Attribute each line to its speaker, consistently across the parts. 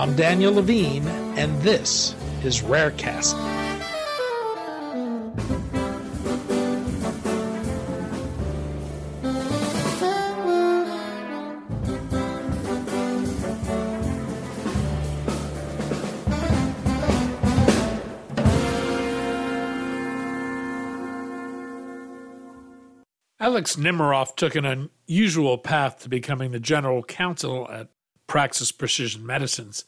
Speaker 1: I'm Daniel Levine, and this is Rarecast. Alex Nemiroff took an unusual path to becoming the general counsel at Praxis Precision Medicines.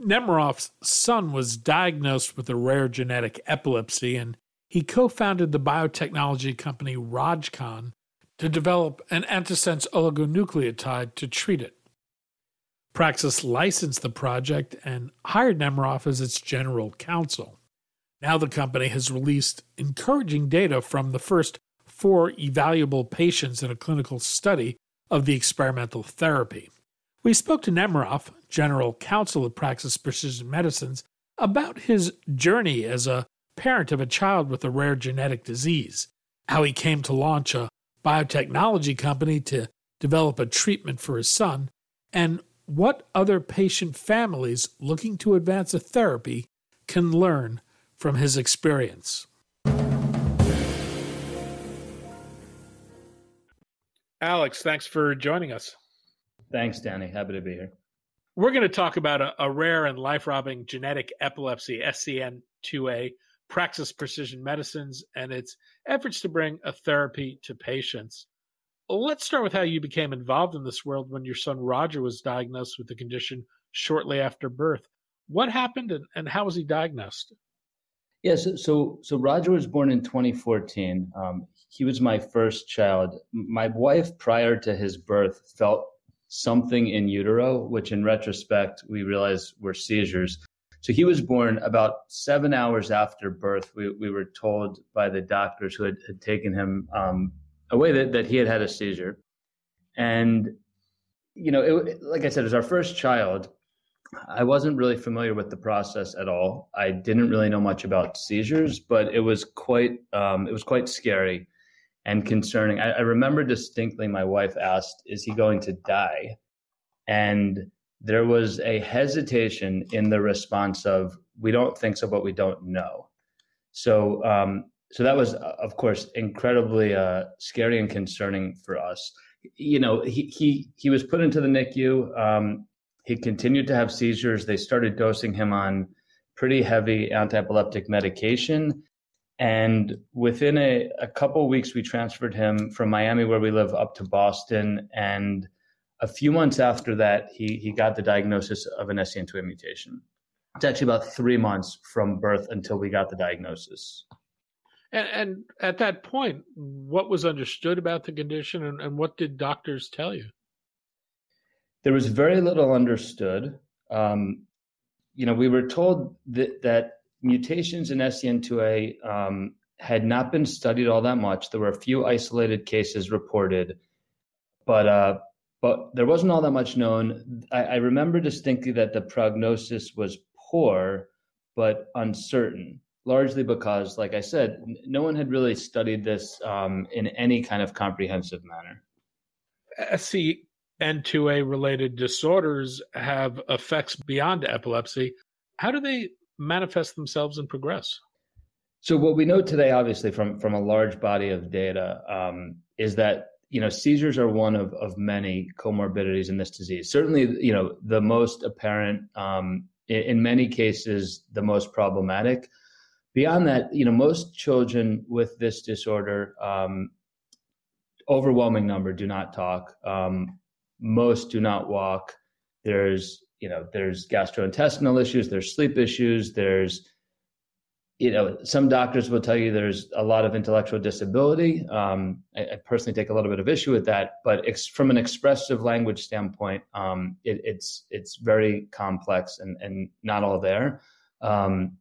Speaker 1: Nemiroff's son was diagnosed with a rare genetic epilepsy, and he co founded the biotechnology company RogCon to develop an antisense oligonucleotide to treat it. Praxis licensed the project and hired Nemiroff as its general counsel. Now the company has released encouraging data from the first four evaluable patients in a clinical study of the experimental therapy. We spoke to Nemiroff, general counsel of Praxis Precision Medicines, about his journey as a parent of a child with a rare genetic disease, how he came to launch a biotechnology company to develop a treatment for his son, and what other patient families looking to advance a therapy can learn from his experience. Alex, thanks for joining us.
Speaker 2: Thanks, Danny. Happy to be here.
Speaker 1: We're going to talk about a, a rare and life robbing genetic epilepsy, SCN2A, Praxis Precision Medicines, and its efforts to bring a therapy to patients. Let's start with how you became involved in this world when your son Roger was diagnosed with the condition shortly after birth. What happened and, and how was he diagnosed?
Speaker 2: Yes, yeah, so, so, so Roger was born in 2014. Um, he was my first child. My wife, prior to his birth, felt something in utero, which in retrospect we realized were seizures. So he was born about seven hours after birth. We, we were told by the doctors who had, had taken him um, away that, that he had had a seizure. And, you know, it, like I said, it was our first child. I wasn't really familiar with the process at all. I didn't really know much about seizures, but it was quite um, it was quite scary and concerning. I, I remember distinctly my wife asked, Is he going to die? And there was a hesitation in the response of, We don't think so, but we don't know. So, um, so that was, of course, incredibly uh, scary and concerning for us. You know, he he he was put into the NICU. Um, he continued to have seizures. They started dosing him on pretty heavy anti-epileptic medication, and within a, a couple weeks, we transferred him from Miami, where we live, up to Boston. And a few months after that, he, he got the diagnosis of an SCN2A mutation. It's actually about three months from birth until we got the diagnosis.
Speaker 1: And, and at that point, what was understood about the condition and, and what did doctors tell you?
Speaker 2: There was very little understood. Um, you know, we were told that, that mutations in SCN2A um, had not been studied all that much. There were a few isolated cases reported, but uh, but there wasn't all that much known. I, I remember distinctly that the prognosis was poor, but uncertain, largely because, like I said, no one had really studied this um, in any kind of comprehensive manner.
Speaker 1: SCN2A related disorders have effects beyond epilepsy. How do they manifest themselves and progress?
Speaker 2: So what we know today, obviously from from a large body of data, um, is that you know seizures are one of of many comorbidities in this disease. Certainly, you know the most apparent, um, in, in many cases, the most problematic. Beyond that, you know most children with this disorder, um, overwhelming number do not talk. Um, most do not walk. There's you know there's gastrointestinal issues there's sleep issues there's you know some doctors will tell you there's a lot of intellectual disability. Um, I, I, personally take a little bit of issue with that but ex- from an expressive language standpoint um, it, it's it's very complex and and not all there. Um,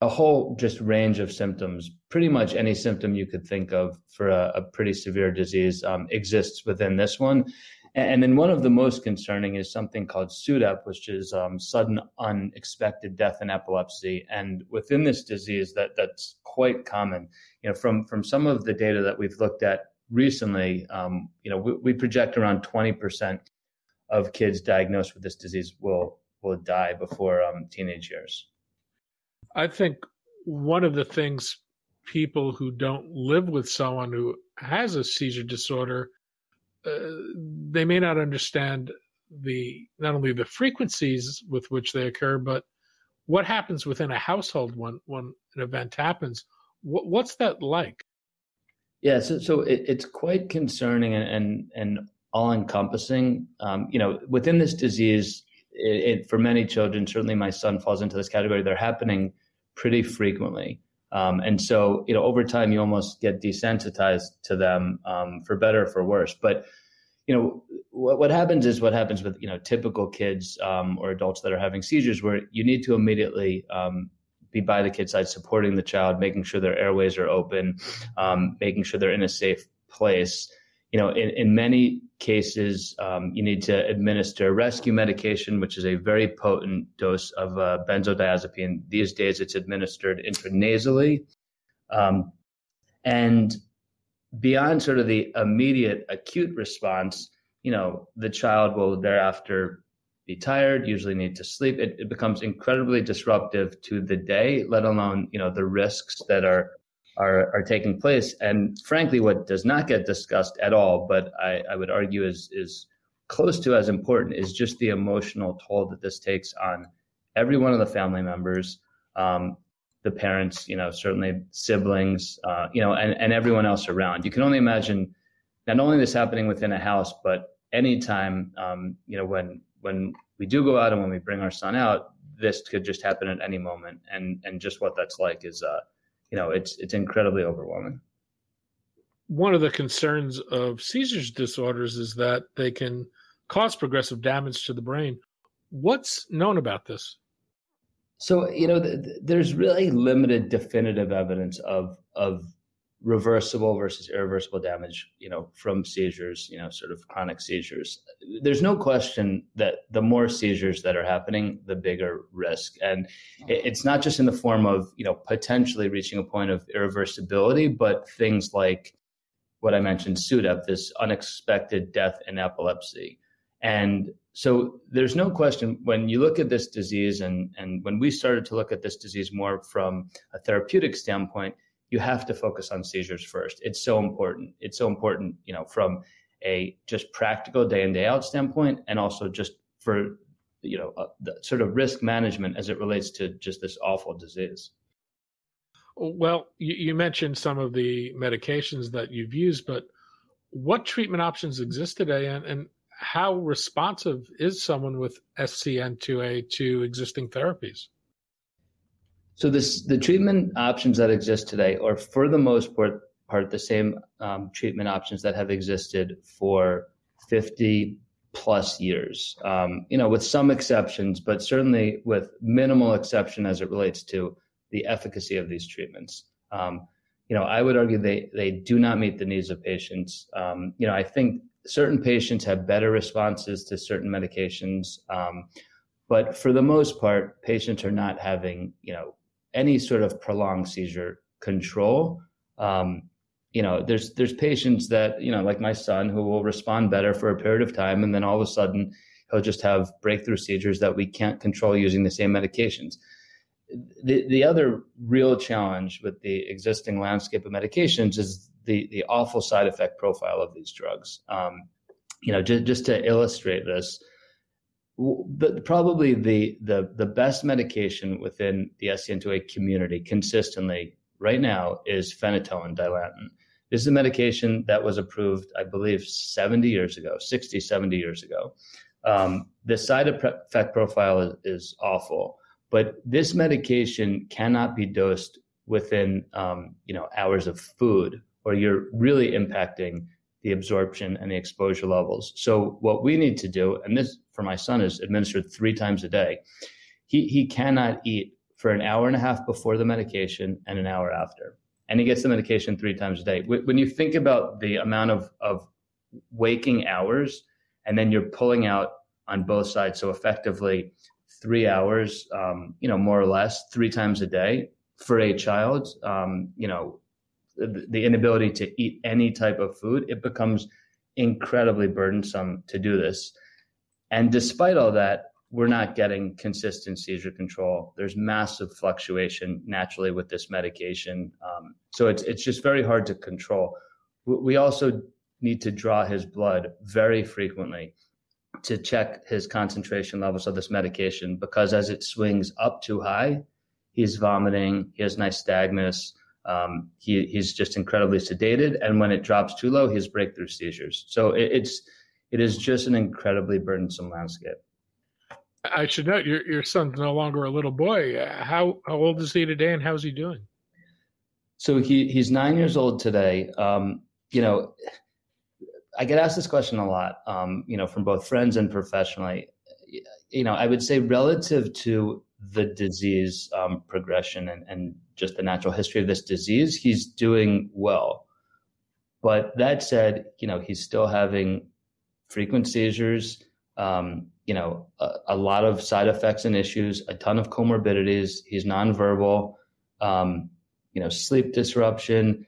Speaker 2: a whole just range of symptoms pretty much any symptom you could think of for a, a pretty severe disease um, exists within this one and then one of the most concerning is something called SUDEP, which is um, sudden unexpected death in epilepsy. And within this disease, that that's quite common. You know, from from some of the data that we've looked at recently, um, you know, we, we project around 20% of kids diagnosed with this disease will will die before um, teenage years.
Speaker 1: I think one of the things people who don't live with someone who has a seizure disorder, they may not understand the not only the frequencies with which they occur, but what happens within a household when when an event happens. What, what's that like?
Speaker 2: Yeah, so so it, it's quite concerning and and, and all encompassing. Um, you know, within this disease, it, it, for many children, certainly my son falls into this category. They're happening pretty frequently. Um, and so, you know, over time, you almost get desensitized to them um, for better or for worse. But, you know, what, what happens is what happens with, you know, typical kids um, or adults that are having seizures where you need to immediately um, be by the kid's side, supporting the child, making sure their airways are open, um, making sure they're in a safe place you know, in, in many cases, um, you need to administer rescue medication, which is a very potent dose of uh, benzodiazepine. These days, it's administered intranasally. Um, and beyond sort of the immediate acute response, you know, the child will thereafter be tired, usually need to sleep. It, it becomes incredibly disruptive to the day, let alone, you know, the risks that are are, are taking place. And frankly, what does not get discussed at all, but I, I would argue is, is close to as important, is just the emotional toll that this takes on every one of the family members, um, the parents, you know, certainly siblings, uh, you know, and, and everyone else around. You can only imagine not only this happening within a house, but anytime, um, you know, when when we do go out and when we bring our son out, this could just happen at any moment. And and just what that's like is uh, you know, it's it's incredibly overwhelming.
Speaker 1: One of the concerns of seizures disorders is that they can cause progressive damage to the brain. What's known about this?
Speaker 2: So, you know, th- there's really limited definitive evidence of of reversible versus irreversible damage, you know, from seizures, you know, sort of chronic seizures. There's no question that the more seizures that are happening, the bigger risk. And oh. it's not just in the form of, you know, potentially reaching a point of irreversibility, but things like what I mentioned, SUDEP, this unexpected death in epilepsy. And so there's no question when you look at this disease and, and when we started to look at this disease more from a therapeutic standpoint, you have to focus on seizures first. It's so important. It's so important, you know, from a just practical day in day out standpoint, and also just for you know uh, the sort of risk management as it relates to just this awful disease.
Speaker 1: Well, you, you mentioned some of the medications that you've used, but what treatment options exist today, and, and how responsive is someone with SCN2A to existing therapies?
Speaker 2: So this the treatment options that exist today are for the most part, part the same um, treatment options that have existed for 50 plus years. Um, you know, with some exceptions, but certainly with minimal exception as it relates to the efficacy of these treatments. Um, you know, I would argue they they do not meet the needs of patients. Um, you know, I think certain patients have better responses to certain medications, um, but for the most part, patients are not having you know any sort of prolonged seizure control. Um, you know, there's there's patients that you know, like my son, who will respond better for a period of time, and then all of a sudden he'll just have breakthrough seizures that we can't control using the same medications. The the other real challenge with the existing landscape of medications is the the awful side effect profile of these drugs. Um, you know, just just to illustrate this, the, probably the, the the best medication within the SCN2A community consistently right now is phenytoin dilantin. This is a medication that was approved, I believe, 70 years ago, 60, 70 years ago. Um, the side effect profile is, is, awful, but this medication cannot be dosed within um, you know hours of food, or you're really impacting the absorption and the exposure levels. So what we need to do, and this for my son is administered three times a day. He he cannot eat for an hour and a half before the medication and an hour after, and he gets the medication three times a day. When you think about the amount of of waking hours, and then you're pulling out on both sides, so effectively three hours, um, you know, more or less, three times a day for a child, um, you know, the inability to eat any type of food, it becomes incredibly burdensome to do this. And despite all that, we're not getting consistent seizure control. There's massive fluctuation naturally with this medication. Um, so it's, it's just very hard to control. We also need to draw his blood very frequently to check his concentration levels of this medication because as it swings up too high, he's vomiting, he has nystagmus, um, he, he's just incredibly sedated. And when it drops too low, he has breakthrough seizures. So it, it's, it is just an incredibly burdensome landscape.
Speaker 1: I should note your your son's no longer a little boy. How how old is he today, and how's he doing?
Speaker 2: So he he's nine years old today. Um, you know, I get asked this question a lot. Um, you know, from both friends and professionally. You know, I would say relative to the disease um, progression and, and just the natural history of this disease, he's doing well. But that said, you know, he's still having frequent seizures um, you know, a, a, lot of side effects and issues, a ton of comorbidities. He's nonverbal, um, you know, sleep disruption.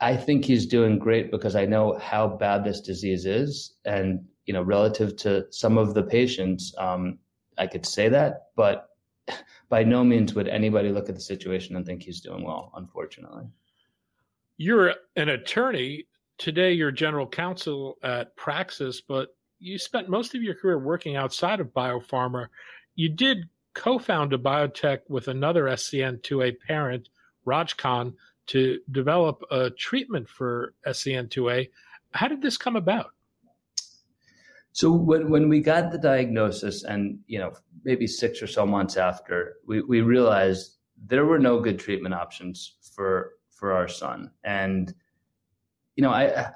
Speaker 2: I think he's doing great because I know how bad this disease is. And, you know, relative to some of the patients, um, I could say that, but by no means would anybody look at the situation and think he's doing well, unfortunately.
Speaker 1: You're an attorney. Today, you're general counsel at Praxis, but you spent most of your career working outside of biopharma. You did co-found a biotech with another SCN2A parent, RogCon, to develop a treatment for SCN2A. How did this come about?
Speaker 2: So when, when we got the diagnosis and, you know, maybe six or so months after, we, we realized there were no good treatment options for, for our son. And, you know, I,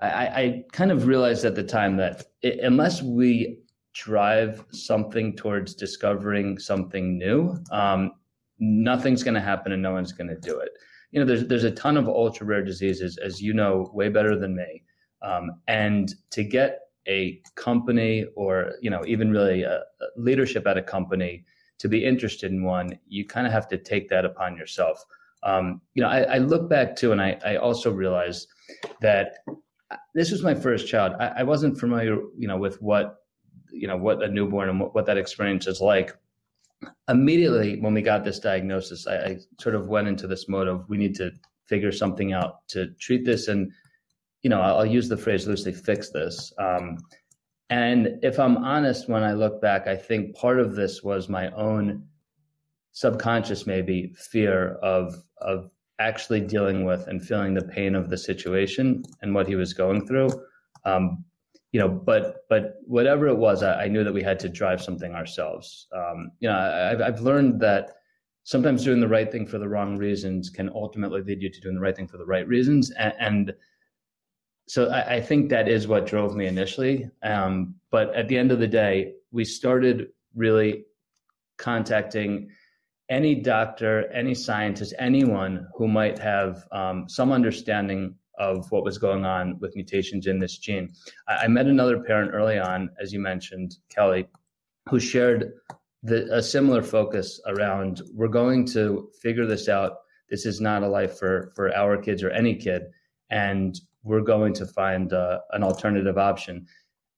Speaker 2: I, I kind of realized at the time that it, unless we drive something towards discovering something new, um, nothing's going to happen and no one's going to do it. You know, there's there's a ton of ultra rare diseases, as you know, way better than me. Um, and to get a company or you know even really a, a leadership at a company to be interested in one, you kind of have to take that upon yourself. Um, you know, I, I, look back too, and I, I also realize that this was my first child. I, I, wasn't familiar, you know, with what, you know, what a newborn and what, what that experience is like. Immediately when we got this diagnosis, I, I, sort of went into this mode of we need to figure something out to treat this, and you know, I'll, I'll use the phrase loosely, fix this. Um, and if I'm honest, when I look back, I think part of this was my own subconscious, maybe fear of of actually dealing with and feeling the pain of the situation and what he was going through. Um, you know, but but whatever it was, I, I, knew that we had to drive something ourselves. Um, you know, I, have I've learned that sometimes doing the right thing for the wrong reasons can ultimately lead you to doing the right thing for the right reasons. And, and so I, I, think that is what drove me initially. Um, but at the end of the day, we started really contacting any doctor, any scientist, anyone who might have um, some understanding of what was going on with mutations in this gene. I, I, met another parent early on, as you mentioned, Kelly, who shared the, a similar focus around we're going to figure this out. This is not a life for, for our kids or any kid. And we're going to find uh, an alternative option.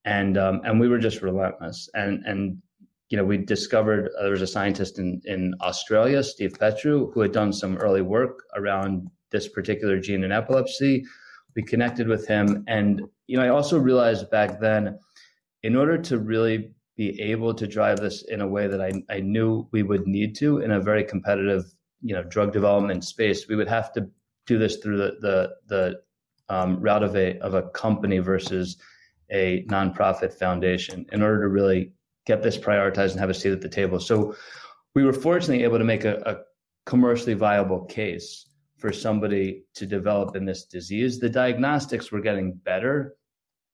Speaker 2: And, um, and we were just relentless. And, and you know, we discovered uh, there was a scientist in, in Australia, Steve Petrou, who had done some early work around this particular gene in epilepsy. We connected with him. And, you know, I also realized back then, in order to really be able to drive this in a way that I, I knew we would need to in a very competitive, you know, drug development space, we would have to do this through the, the, the um, route of a, of a company versus a nonprofit foundation in order to really get this prioritized and have a seat at the table. So we were fortunately able to make a, a commercially viable case for somebody to develop in this disease. The diagnostics were getting better.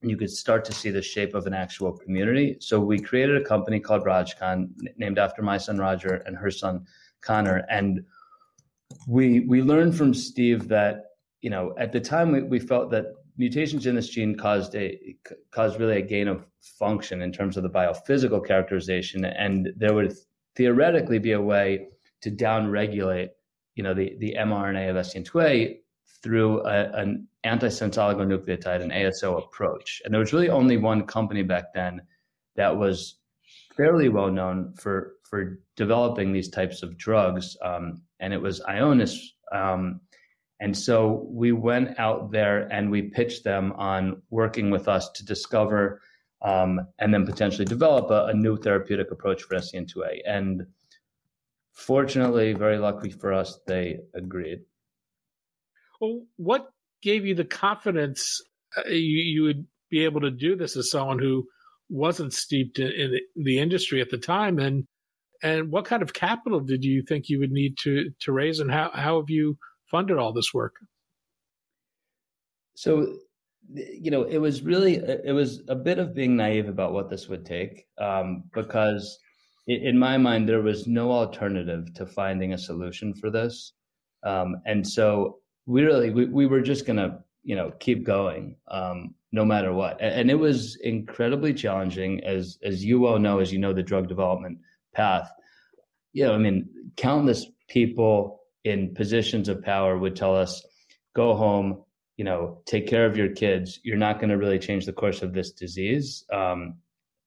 Speaker 2: And you could start to see the shape of an actual community. So we created a company called RogCon, named after my son Roger and her son Connor. And we we learned from Steve that you know at the time we, we felt that mutations in this gene caused a caused really a gain of function in terms of the biophysical characterization, and there would theoretically be a way to downregulate, you know, the the mRNA of SCN2A through a, an antisense oligonucleotide, an ASO approach. And there was really only one company back then that was fairly well known for for developing these types of drugs, um, and it was Ionis. Um, and so we went out there and we pitched them on working with us to discover um, and then potentially develop a, a, new therapeutic approach for SCN2A. And fortunately, very lucky for us, they agreed.
Speaker 1: Well, what gave you the confidence uh, you, you would be able to do this as someone who wasn't steeped in, in the industry at the time and and what kind of capital did you think you would need to to raise and how how have you funded all this work?
Speaker 2: So you know it was really it was a bit of being naive about what this would take um, because in my mind there was no alternative to finding a solution for this. Um, and so we really we, we were just gonna you know keep going um, no matter what. And it was incredibly challenging as as you well know as you know the drug development path. You know i mean countless people in positions of power would tell us go home you know take care of your kids. You're not going to really change the course of this disease. Um,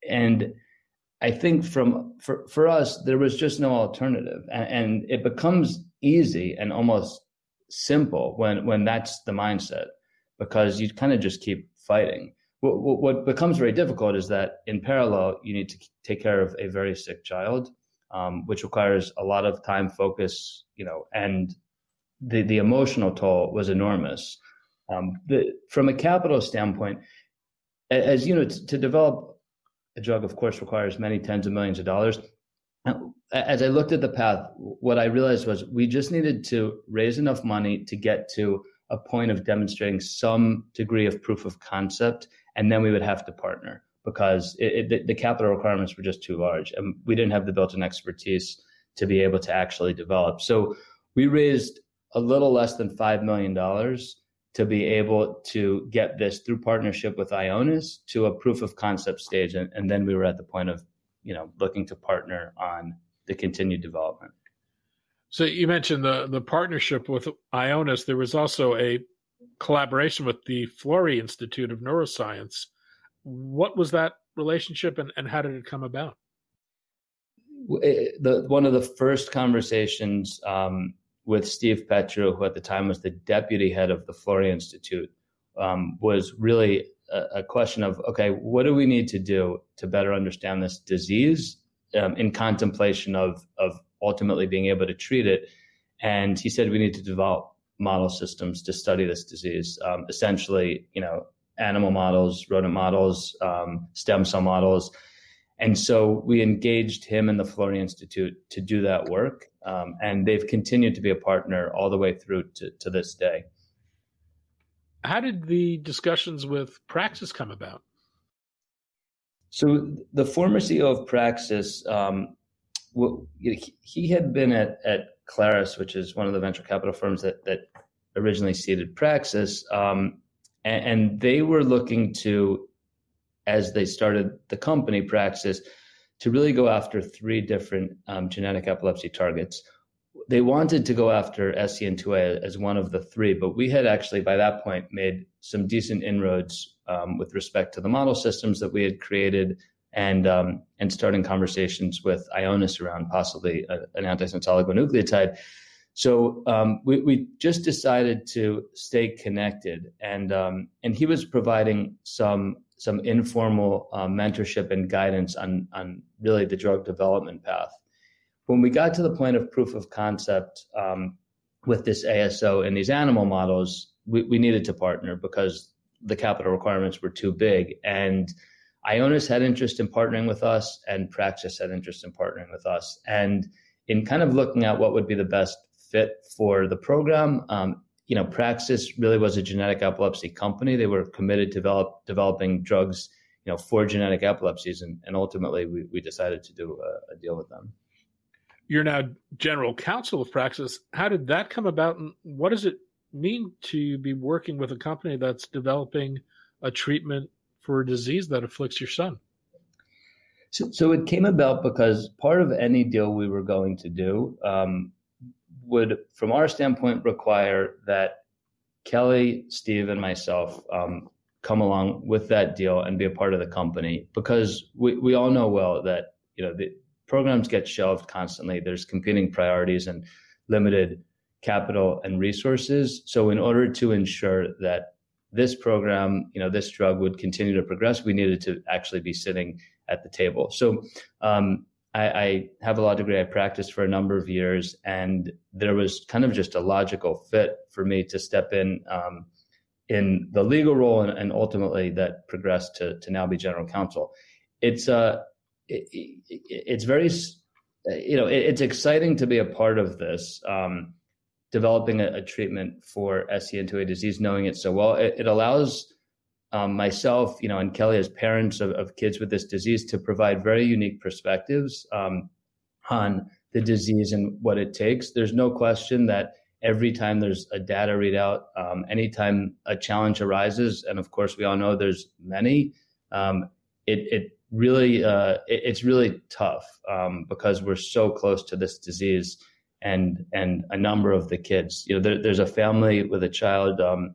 Speaker 2: and i think from for, for us there was just no alternative. And, and it becomes easy and almost simple when when that's the mindset because you kind of just keep fighting. What, what, becomes very difficult is that in parallel, you need to take care of a very sick child, um, which requires a lot of time, focus, you know, and the, the emotional toll was enormous. Um, the, from a capital standpoint, as you know, to, to develop a drug, of course, requires many tens of millions of dollars. As I looked at the path, what I realized was we just needed to raise enough money to get to a point of demonstrating some degree of proof of concept, and then we would have to partner because it, it, the capital requirements were just too large, and we didn't have the built-in expertise to be able to actually develop. So we raised a little less than five million dollars to be able to get this through partnership with Ionis to a proof of concept stage, and, and then we were at the point of you know looking to partner on the continued development.
Speaker 1: So you mentioned the the partnership with Ionis. There was also a collaboration with the Florey Institute of Neuroscience. What was that relationship, and, and how did it come about?
Speaker 2: The, one of the first conversations um, with Steve Petrou, who at the time was the deputy head of the Florey Institute, um, was really a, a, question of okay, what do we need to do to better understand this disease um, in contemplation of of ultimately being able to treat it. And he said we need to develop model systems to study this disease. Um, essentially, you know, animal models, rodent models, um, stem cell models. And so we engaged him and the Florey Institute to do that work. Um, and they've continued to be a partner all the way through to, to this day.
Speaker 1: How did the discussions with Praxis come about?
Speaker 2: So the former CEO of Praxis um, well, he had been at, at Clarus, which is one of the venture capital firms that, that originally seeded Praxis. Um, and, and, they were looking to, as they started the company Praxis, to really go after three different um, genetic epilepsy targets. They wanted to go after SCN2A as one of the three, but we had actually by that point made some decent inroads um, with respect to the model systems that we had created and um, and starting conversations with Ionis around possibly a, an antisense oligonucleotide. So um, we, we just decided to stay connected, and um, and he was providing some some informal uh, mentorship and guidance on on really the drug development path. When we got to the point of proof of concept um, with this ASO and these animal models, we, we needed to partner because the capital requirements were too big and Ionis had interest in partnering with us, and Praxis had interest in partnering with us. And in kind of looking at what would be the best fit for the program, um, you know, Praxis really was a genetic epilepsy company. They were committed to develop developing drugs, you know, for genetic epilepsies, and, and ultimately we, we decided to do a, a deal with them.
Speaker 1: You're now general counsel of Praxis. How did that come about, and what does it mean to be working with a company that's developing a treatment for a disease that afflicts your son?
Speaker 2: So, so it came about because part of any deal we were going to do um, would, from our standpoint, require that Kelly, Steve, and myself um, come along with that deal and be a part of the company because we, we all know well that you know the programs get shelved constantly. There's competing priorities and limited capital and resources. So in order to ensure that this program, you know, this drug would continue to progress, we needed to actually be sitting at the table. So um, I, I, have a law degree. I practiced for a number of years, and there was kind of just a logical fit for me to step in um, in the legal role, and, and, ultimately that progressed to to now be general counsel. It's uh, it, it, it's very, you know, it, it's exciting to be a part of this. Um, developing a, a, treatment for SCN2A disease, knowing it so well, it, it allows um, myself, you know, and Kelly as parents of, of, kids with this disease to provide very unique perspectives um, on the disease and what it takes. There's no question that every time there's a data readout, um, anytime a challenge arises, and of course we all know there's many, um, it, it really uh, it, it's really tough um, because we're so close to this disease and and a number of the kids. You know, there, there's a family with a child um,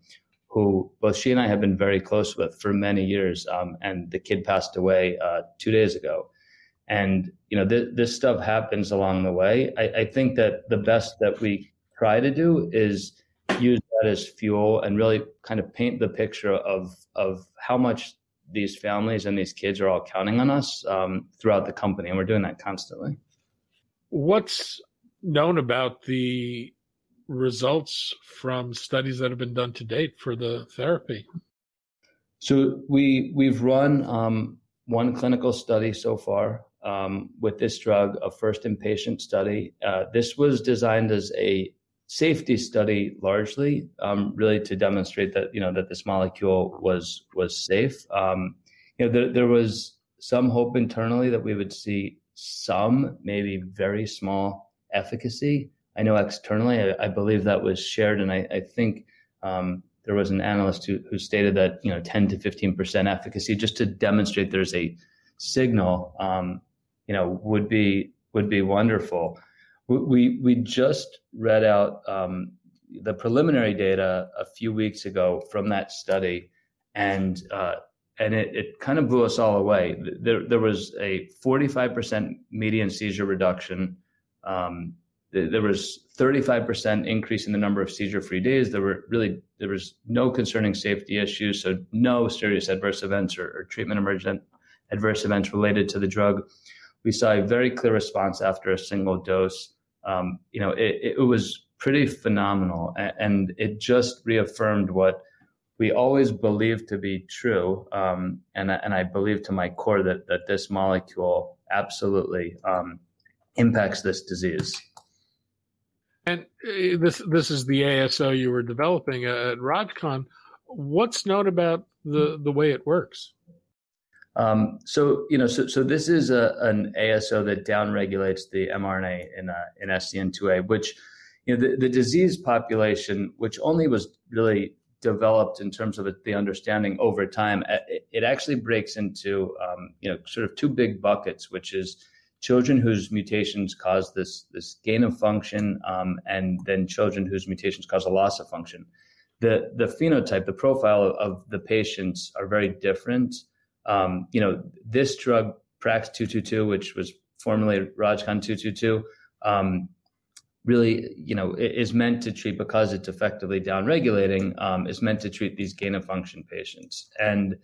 Speaker 2: who both she and I have been very close with for many years, um, and the kid passed away uh, two days ago. And you know, th- this stuff happens along the way. I, I think that the best that we try to do is use that as fuel and really kind of paint the picture of of how much these families and these kids are all counting on us um, throughout the company, and we're doing that constantly.
Speaker 1: What's known about the results from studies that have been done to date for the therapy?
Speaker 2: So we we've run um, one clinical study so far um, with this drug, a first inpatient study. Uh, this was designed as a safety study, largely, um, really to demonstrate that you know that this molecule was was safe. Um, you know, there, there was some hope internally that we would see some, maybe very small efficacy. I know externally, I, I believe that was shared, and I, I think um, there was an analyst who, who stated that you know 10 to 15 percent efficacy, just to demonstrate there's a signal, um, you know, would be would be wonderful. We we just read out um, the preliminary data a few weeks ago from that study, and uh, and it, it kind of blew us all away. There there was a 45% median seizure reduction um, there was 35% increase in the number of seizure-free days. There were really there was no concerning safety issues, so no serious adverse events or, or treatment emergent adverse events related to the drug. We saw a very clear response after a single dose. Um, you know, it, it, was pretty phenomenal, and it just reaffirmed what we always believed to be true. Um, and and I believe to my core that that this molecule absolutely um, impacts this disease.
Speaker 1: And uh, this this is the ASO you were developing at RogCon. What's known about the the way it works?
Speaker 2: Um, so you know, so so this is a, an ASO that downregulates the mRNA in uh, in SCN2A, which you know the, the disease population, which only was really developed in terms of the understanding over time, it, it actually breaks into um, you know sort of two big buckets, which is children whose mutations cause this this gain of function, um, and then children whose mutations cause a loss of function. The the phenotype, the profile of the patients are very different. Um, you know, this drug Prax two two two, which was formerly RogCon two two two, um, really, you know, is meant to treat because it's effectively downregulating. Um, is meant to treat these gain of function patients, and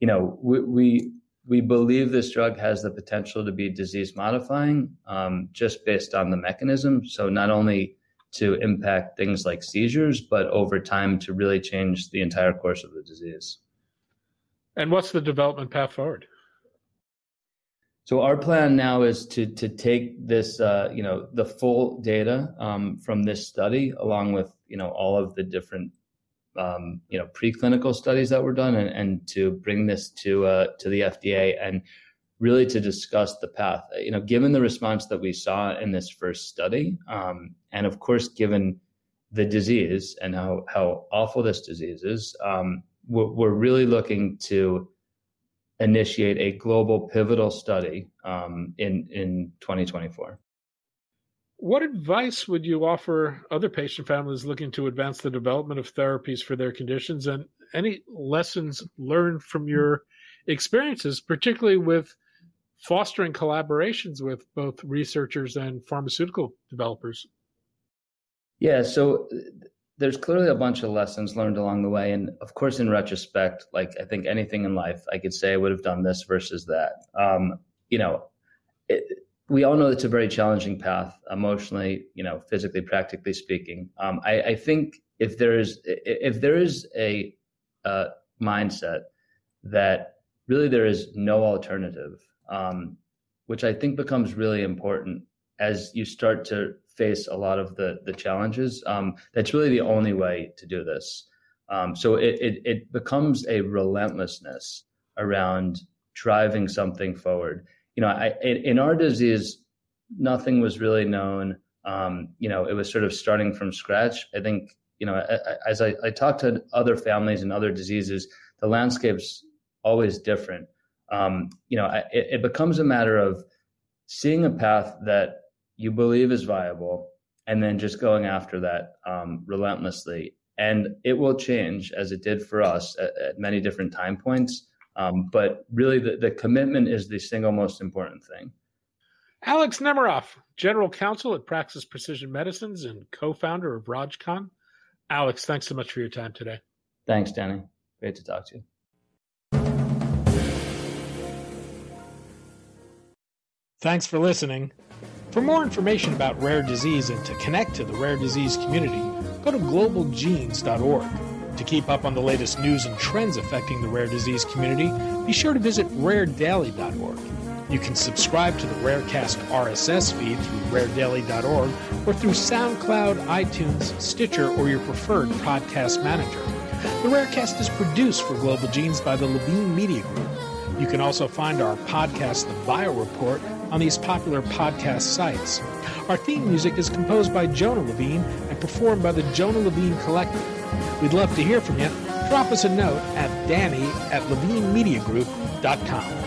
Speaker 2: you know, we, we we believe this drug has the potential to be disease modifying um, just based on the mechanism. So, not only to impact things like seizures, but over time to really change the entire course of the disease.
Speaker 1: And what's the development path forward?
Speaker 2: So our plan now is to to take this, uh, you know, the full data um, from this study, along with you know all of the different um, you know preclinical studies that were done and, and to bring this to uh, to the FDA and really to discuss the path. You know, given the response that we saw in this first study, um, and of course, given the disease and how how awful this disease is, um, we're, we're, really looking to initiate a global pivotal study um, in in 2024.
Speaker 1: What advice would you offer other patient families looking to advance the development of therapies for their conditions and any lessons learned from your experiences, particularly with fostering collaborations with both researchers and pharmaceutical developers.
Speaker 2: Yeah, so there's clearly a bunch of lessons learned along the way. And of course, in retrospect, like I think anything in life, I could say I would have done this versus that. Um, you know, it, we all know it's a very challenging path emotionally, you know, physically, practically speaking. Um, I, I, think if there is if there is a uh, mindset that really there is no alternative, um, which I think becomes really important as you start to face a lot of the the challenges. Um, that's really the only way to do this. Um, so it, it it becomes a relentlessness around driving something forward you know, I, in our disease, nothing was really known. Um, you know, it was sort of starting from scratch. I think, you know, as I, I talk to other families and other diseases, the landscape's always different. Um, you know, it, it becomes a matter of seeing a path that you believe is viable and then just going after that um, relentlessly. And it will change as it did for us at, at many different time points. Um, but really, the, the commitment is the single most important thing.
Speaker 1: Alex Nemiroff, General Counsel at Praxis Precision Medicines and co founder of RogCon. Alex, thanks so much for your time today.
Speaker 2: Thanks, Danny. Great to talk to you.
Speaker 1: Thanks for listening. For more information about rare disease and to connect to the rare disease community, go to globalgenes.org. To keep up on the latest news and trends affecting the rare disease community, be sure to visit raredaily.org. You can subscribe to the Rarecast RSS feed through raredaily.org or through SoundCloud, iTunes, Stitcher, or your preferred podcast manager. The Rarecast is produced for Global Genes by the Levine Media Group. You can also find our podcast, The Bio Report, on these popular podcast sites. Our theme music is composed by Jonah Levine and performed by the Jonah Levine Collective. We'd love to hear from you. Drop us a note at danny at levinemediagroup.com.